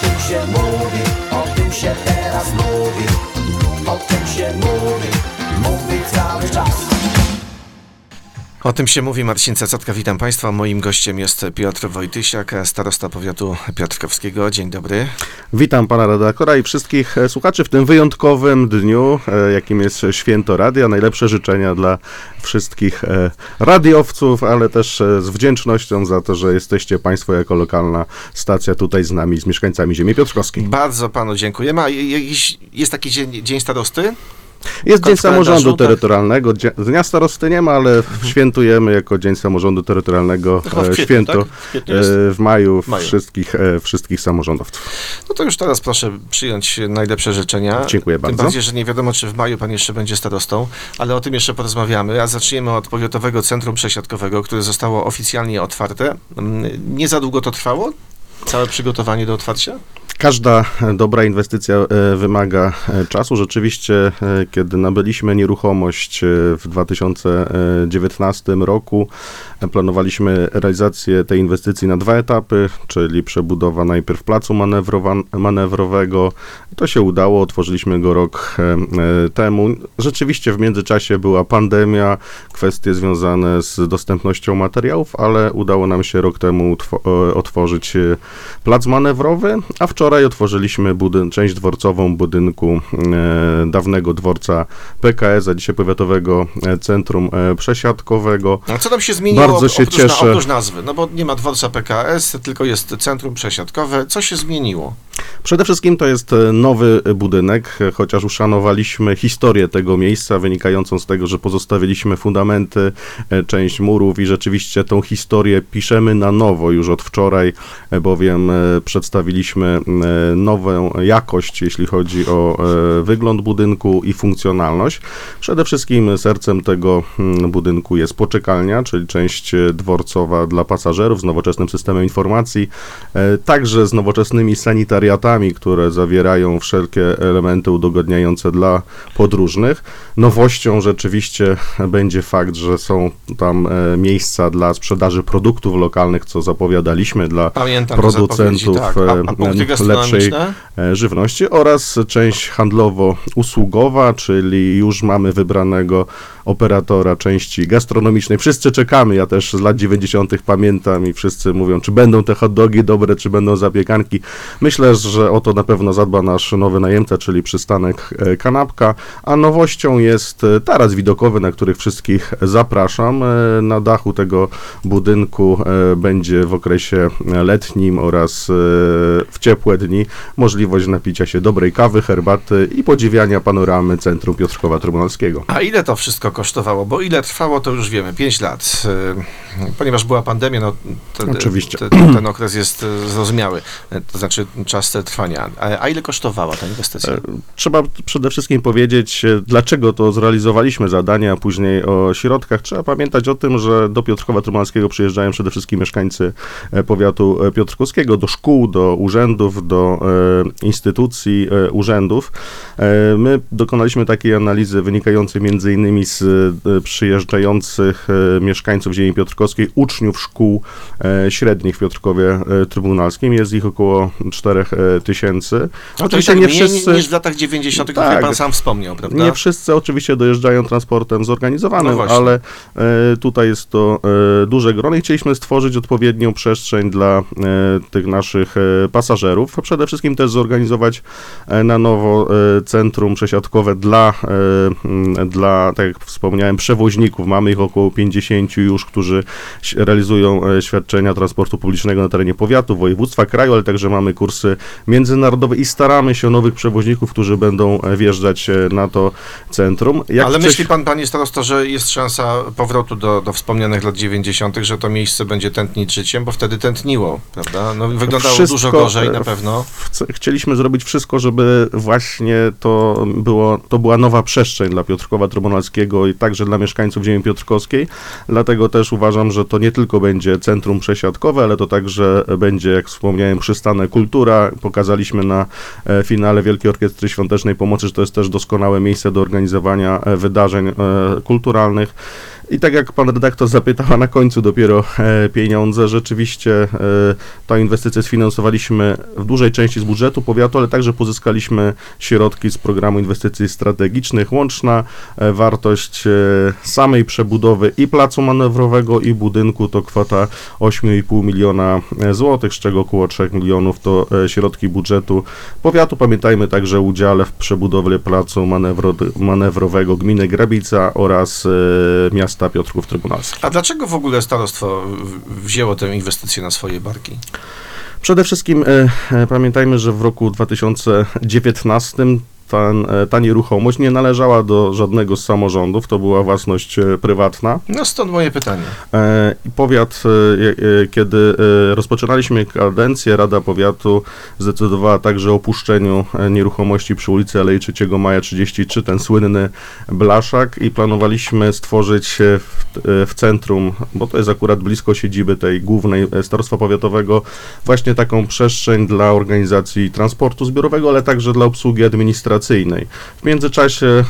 tym się mówi, o tym się teraz mówi O tym się mówi, mówi cały czas O tym się mówi Marcin Cecotka, witam Państwa. Moim gościem jest Piotr Wojtysiak, starosta powiatu piotrkowskiego. Dzień dobry. Witam pana redaktora i wszystkich e, słuchaczy w tym wyjątkowym dniu, e, jakim jest Święto Radia. Najlepsze życzenia dla wszystkich e, radiowców, ale też z wdzięcznością za to, że jesteście państwo jako lokalna stacja tutaj z nami, z mieszkańcami ziemi piotrkowskiej. Bardzo panu dziękujemy. A jest taki dzień, dzień starosty? Jest Dzień Samorządu. Terytorialnego. Dnia Starosty nie ma, ale mhm. świętujemy jako Dzień Samorządu Terytorialnego w kwietniu, święto tak? w, w, maju, w maju. Wszystkich, wszystkich samorządowców. No to już teraz proszę przyjąć najlepsze życzenia. Dziękuję bardzo. Tym bardziej, że nie wiadomo, czy w maju pan jeszcze będzie starostą, ale o tym jeszcze porozmawiamy. A zaczniemy od Powiatowego Centrum Przesiadkowego, które zostało oficjalnie otwarte. Mm, nie za długo to trwało? Całe przygotowanie do otwarcia? Każda dobra inwestycja e, wymaga e, czasu. Rzeczywiście, e, kiedy nabyliśmy nieruchomość w 2019 roku, planowaliśmy realizację tej inwestycji na dwa etapy, czyli przebudowa najpierw placu manewrowego. To się udało, otworzyliśmy go rok temu. Rzeczywiście w międzyczasie była pandemia, kwestie związane z dostępnością materiałów, ale udało nam się rok temu otworzyć plac manewrowy, a wczoraj Wczoraj otworzyliśmy budyn- część dworcową budynku e, dawnego dworca PKS, a dzisiaj Powiatowego e, Centrum e, Przesiadkowego. A co tam się zmieniło Bardzo się oprócz, cieszę. Na, oprócz nazwy? No bo nie ma dworca PKS, tylko jest Centrum Przesiadkowe. Co się zmieniło? Przede wszystkim to jest nowy budynek, chociaż uszanowaliśmy historię tego miejsca, wynikającą z tego, że pozostawiliśmy fundamenty, część murów i rzeczywiście tą historię piszemy na nowo już od wczoraj, bowiem przedstawiliśmy E, nową jakość, jeśli chodzi o e, wygląd budynku i funkcjonalność. Przede wszystkim sercem tego mm, budynku jest poczekalnia, czyli część dworcowa dla pasażerów z nowoczesnym systemem informacji, e, także z nowoczesnymi sanitariatami, które zawierają wszelkie elementy udogodniające dla podróżnych. Nowością rzeczywiście będzie fakt, że są tam miejsca dla sprzedaży produktów lokalnych, co zapowiadaliśmy dla Pamiętam producentów. Tak. A, a lepszej e, żywności oraz część handlowo-usługowa, czyli już mamy wybranego operatora części gastronomicznej. Wszyscy czekamy, ja też z lat 90. pamiętam i wszyscy mówią, czy będą te hot dogi dobre, czy będą zapiekanki. Myślę, że o to na pewno zadba nasz nowy najemca, czyli przystanek e, Kanapka, a nowością jest e, taras widokowy, na których wszystkich zapraszam. Na dachu tego budynku będzie w okresie letnim oraz w ciepłe ciepłe dni możliwość napicia się dobrej kawy, herbaty i podziwiania panoramy Centrum Piotrkowa Trybunalskiego. A ile to wszystko kosztowało? Bo ile trwało, to już wiemy, 5 lat. Y, ponieważ była pandemia, no te, Oczywiście. Te, ten okres jest y, zrozumiały, to znaczy czas trwania. A ile kosztowała ta inwestycja? E, trzeba przede wszystkim powiedzieć, e, dlaczego to zrealizowaliśmy zadania, a później o środkach. Trzeba pamiętać o tym, że do Piotrkowa Trybunalskiego przyjeżdżają przede wszystkim mieszkańcy e, powiatu piotrkowskiego, do szkół, do urzędów, do e, instytucji, e, urzędów. E, my dokonaliśmy takiej analizy wynikającej między innymi z przyjeżdżających mieszkańców ziemi piotrkowskiej, uczniów szkół średnich w Piotrkowie Trybunalskim. Jest ich około 4 tysięcy. Oczywiście tak nie wszyscy... niż w latach 90., tak, jak pan sam wspomniał, prawda? Nie wszyscy oczywiście dojeżdżają transportem zorganizowanym, no ale tutaj jest to duże grono i chcieliśmy stworzyć odpowiednią przestrzeń dla tych naszych pasażerów przede wszystkim też zorganizować e, na nowo e, centrum przesiadkowe dla, e, dla, tak jak wspomniałem, przewoźników. Mamy ich około 50 już, którzy realizują świadczenia transportu publicznego na terenie powiatu, województwa, kraju, ale także mamy kursy międzynarodowe i staramy się o nowych przewoźników, którzy będą wjeżdżać na to centrum. Jak ale myśli pan, panie starosto, że jest szansa powrotu do, do wspomnianych lat 90., że to miejsce będzie tętnić życiem, bo wtedy tętniło, prawda? No, wyglądało Wszystko, dużo gorzej na pewno pewno. Chcieliśmy zrobić wszystko, żeby właśnie to, było, to była nowa przestrzeń dla Piotrkowa Trybunalskiego i także dla mieszkańców ziemi piotrkowskiej. Dlatego też uważam, że to nie tylko będzie centrum przesiadkowe, ale to także będzie, jak wspomniałem, przystanek kultura. Pokazaliśmy na e, finale Wielkiej Orkiestry Świątecznej Pomocy, że to jest też doskonałe miejsce do organizowania e, wydarzeń e, kulturalnych. I tak jak pan redaktor zapytał, a na końcu dopiero e, pieniądze, rzeczywiście e, tę inwestycję sfinansowaliśmy w dużej części z budżetu powiatu, ale także pozyskaliśmy środki z programu inwestycji strategicznych. Łączna e, wartość samej przebudowy i placu manewrowego i budynku to kwota 8,5 miliona złotych, z czego około 3 milionów to środki budżetu powiatu. Pamiętajmy także o udziale w przebudowie placu manewro, manewrowego gminy Grabica oraz e, Piotrków Trybunalski. A dlaczego w ogóle starostwo wzięło tę inwestycję na swoje barki? Przede wszystkim e, e, pamiętajmy, że w roku 2019 ten, e, ta nieruchomość nie należała do żadnego z samorządów, to była własność e, prywatna. No stąd moje pytanie. E, I powiat, kiedy rozpoczynaliśmy kadencję, Rada Powiatu zdecydowała także o opuszczeniu nieruchomości przy ulicy Alei 3 Maja 33, ten słynny Blaszak i planowaliśmy stworzyć w, w centrum, bo to jest akurat blisko siedziby tej głównej Starostwa Powiatowego, właśnie taką przestrzeń dla organizacji transportu zbiorowego, ale także dla obsługi administracyjnej. W międzyczasie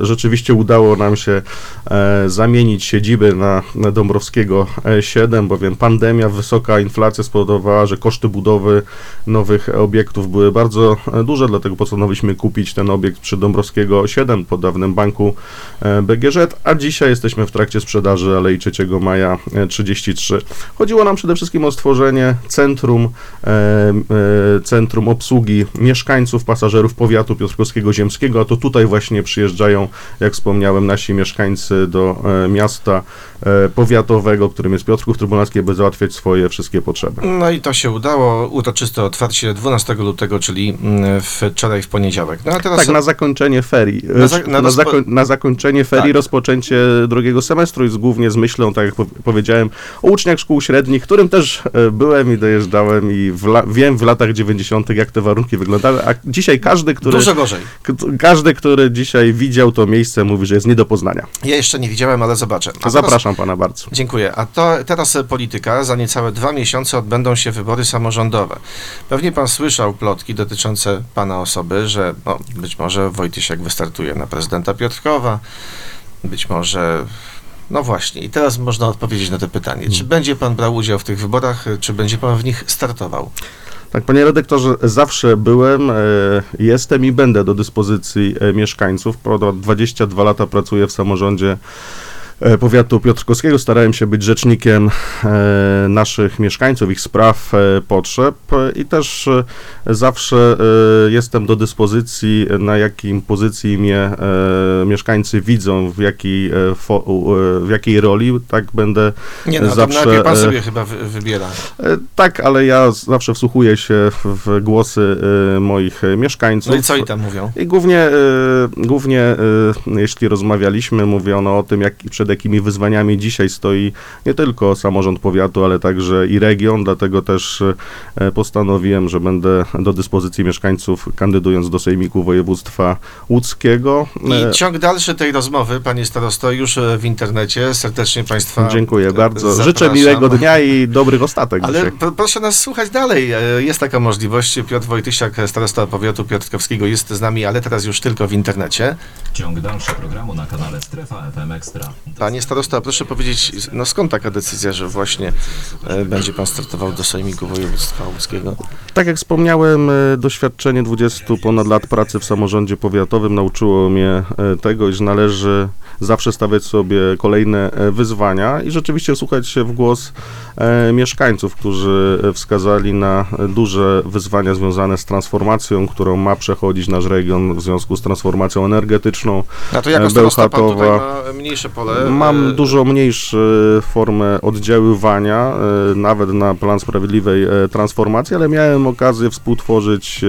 rzeczywiście udało nam się e, zamienić siedzibę na, Dąbrowskiego e, 7, bowiem pandemia, wysoka inflacja spowodowała, że koszty budowy nowych obiektów były bardzo e, duże, dlatego postanowiliśmy kupić ten obiekt przy Dąbrowskiego 7 po dawnym banku e, BGŻ, a dzisiaj jesteśmy w trakcie sprzedaży Alei 3 Maja e, 33. Chodziło nam przede wszystkim o stworzenie centrum, e, e, centrum obsługi mieszkańców, pasażerów powiatu piotrkowskiego ziemskiego, a to tutaj właśnie przyjeżdżają, jak wspomniałem, nasi mieszkańcy do e, miasta e, powiatowego, którym jest Piotrków Trybunalski, aby załatwiać swoje wszystkie potrzeby. No i to się udało. Uroczyste otwarcie 12 lutego, czyli mm, wczoraj w poniedziałek. No teraz Tak, na zakończenie ferii. Na za- Na, na rozpo- na zakończenie ferii, Tak. rozpoczęcie drugiego semestru jest głównie z myślą, tak jak po- powiedziałem, o uczniach szkół średnich, którym też e, byłem i dojeżdżałem i w la- wiem w latach 90. jak te warunki wyglądały, a dzisiaj każdy, który, dużo gorzej. każdy, który dzisiaj widział to miejsce, mówi, że jest nie do poznania. Ja jeszcze nie widziałem, ale zobaczę. A teraz- Zapraszam pana bardzo. Dziękuję. A to teraz polityka. Za niecałe dwa miesiące odbędą się wybory samorządowe. Pewnie pan słyszał plotki dotyczące pana osoby, że no, być może Wojtysiak wystartuje na prezydenta Piotrkowa, być może. No właśnie, i teraz można odpowiedzieć na to pytanie. Czy będzie pan brał udział w tych wyborach, czy będzie pan w nich startował? Tak, panie redaktorze, zawsze byłem, e, jestem i będę do dyspozycji e, mieszkańców. Ponad 22 lata pracuję w samorządzie powiatu piotrkowskiego. Starałem się być rzecznikiem e, naszych mieszkańców, ich spraw, e, potrzeb e, i też e, zawsze e, jestem do dyspozycji, e, na jakim pozycji mnie e, mieszkańcy widzą, w jakiej, e, e, w jakiej roli, tak będę Nie no, Zawsze, najpierw pan e, sobie chyba wy, wybiera. E, Tak, ale ja zawsze wsłuchuję się w, głosy e, moich e, mieszkańców. No i co i tam mówią? I głównie, e, głównie e, jeśli rozmawialiśmy, mówiono o tym, jak, przed jakimi wyzwaniami dzisiaj stoi nie tylko samorząd powiatu, ale także i region, dlatego też e, postanowiłem, że będę do dyspozycji mieszkańców kandydując do Sejmiku Województwa Łódzkiego. E, I ciąg dalszy tej rozmowy, panie starosto, już e, w internecie. Serdecznie państwa Dziękuję bardzo. Życzę zapraszam. miłego dnia i dobrych ostatek Ale dzisiaj. proszę nas słuchać dalej. E, Jest taka możliwość. Piotr Wojtysiak, starosta powiatu piotrkowskiego jest z nami, ale teraz już tylko w internecie. Ciąg dalszy programu na kanale Strefa FM Ekstra. Panie starosta, proszę powiedzieć, no skąd taka decyzja, że właśnie e, będzie pan startował do Sejmiku Województwa Łódzkiego? Tak jak wspomniałem, e, doświadczenie 20 ponad lat pracy w samorządzie powiatowym nauczyło mnie e, tego, iż należy zawsze stawiać sobie kolejne wyzwania i rzeczywiście słuchać się w głos mieszkańców, którzy wskazali na duże wyzwania związane z transformacją, którą ma przechodzić nasz region w związku z transformacją energetyczną. A to jako starosta pan tutaj Bełchatowa. ma mniejsze pole. Mam e, dużo mniejszą formę oddziaływania, e, nawet na plan sprawiedliwej e, transformacji, ale miałem okazję współtworzyć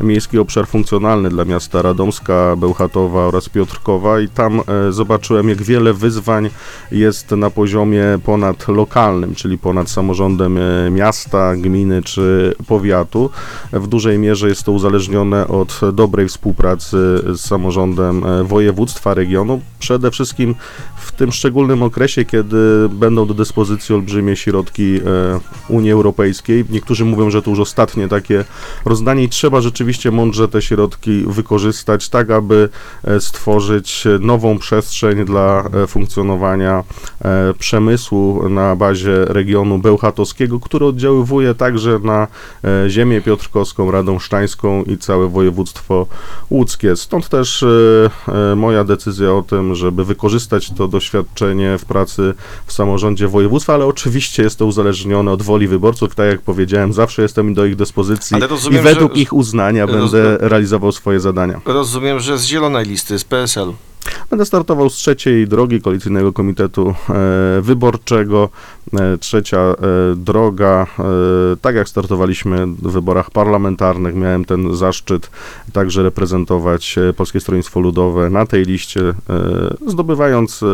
e, miejski obszar funkcjonalny dla miasta Radomska, Bełchatowa oraz Piotrkowa i tam e, zobaczyłem, jak wiele wyzwań jest na poziomie ponadlokalnym, czyli ponad samorządem e, miasta, gminy czy powiatu. W dużej mierze jest to uzależnione od dobrej współpracy z samorządem e, województwa, regionu, przede wszystkim w w tym szczególnym okresie, kiedy będą do dyspozycji olbrzymie środki e, Unii Europejskiej. Niektórzy mówią, że to już ostatnie takie rozdanie i trzeba rzeczywiście mądrze te środki wykorzystać, tak aby e, stworzyć nową przestrzeń dla e, funkcjonowania przemysłu na bazie regionu bełchatowskiego, który oddziaływuje także na ziemię piotrkowską, radąszczańską i całe województwo łódzkie. Stąd też moja decyzja o tym, żeby wykorzystać to doświadczenie w pracy w samorządzie województwa, ale oczywiście jest to uzależnione od woli wyborców. Tak jak powiedziałem, zawsze jestem do ich dyspozycji Ale i rozumiem, według że- ich uznania będę rozumiem. realizował swoje zadania. Rozumiem, że z zielonej listy, z PSL-u. Będę startował z trzeciej drogi Koalicyjnego Komitetu e, Wyborczego. E, trzecia e, droga, tak jak startowaliśmy w wyborach parlamentarnych, miałem ten zaszczyt także reprezentować Polskie Stronnictwo Ludowe na tej liście, zdobywając e,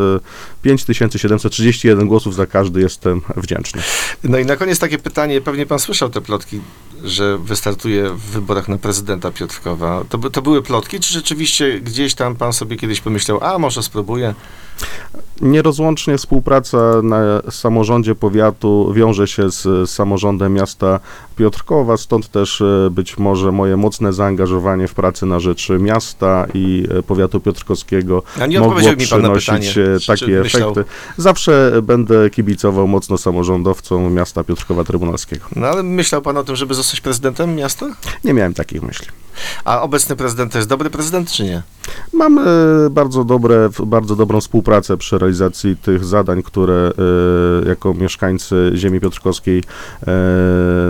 5731 głosów za każdy, jestem wdzięczny. No i na koniec takie pytanie, pewnie pan słyszał te plotki, że wystartuje w wyborach na prezydenta Piotrkowa. To, to były plotki, czy rzeczywiście gdzieś tam pan sobie kiedyś pomyślał, a może spróbuję? Nierozłącznie współpraca na samorządzie powiatu wiąże się z samorządem miasta Piotrkowa, stąd też e, być może moje mocne zaangażowanie w pracę na rzecz miasta i e, powiatu piotrkowskiego A nie mogło mi pan na przynosić pytanie, e, takie czy myślał- efekty. Zawsze będę kibicował mocno samorządowcom miasta Piotrkowa Trybunalskiego. No ale myślał pan o tym, żeby zostać prezydentem miasta? Nie miałem takich myśli. A obecny prezydent to jest dobry prezydent, czy nie? Mam e, bardzo, dobre, bardzo dobrą współpracę przy realizacji tych zadań, które e, jako mieszkańcy ziemi piotrkowskiej e,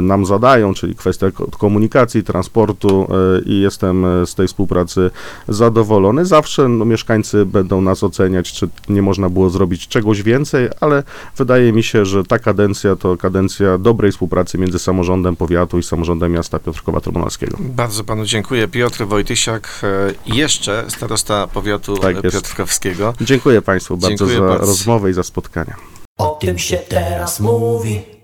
nam zadają, czyli kwestia ko- komunikacji, transportu i jestem z tej współpracy zadowolony. Zawsze no, mieszkańcy będą nas oceniać, czy nie można było zrobić czegoś więcej, ale wydaje mi się, że ta kadencja to kadencja dobrej współpracy między samorządem powiatu i samorządem miasta Piotrkowa Trybunalskiego. Bardzo panu dziękuję. Piotr Wojtysiak, e, jeszcze starosta powiatu Tak. Piotrkowskiego. Dziękuję Państwu bardzo Dziękuję za bardzo. rozmowę i za spotkanie. O tym się teraz mówi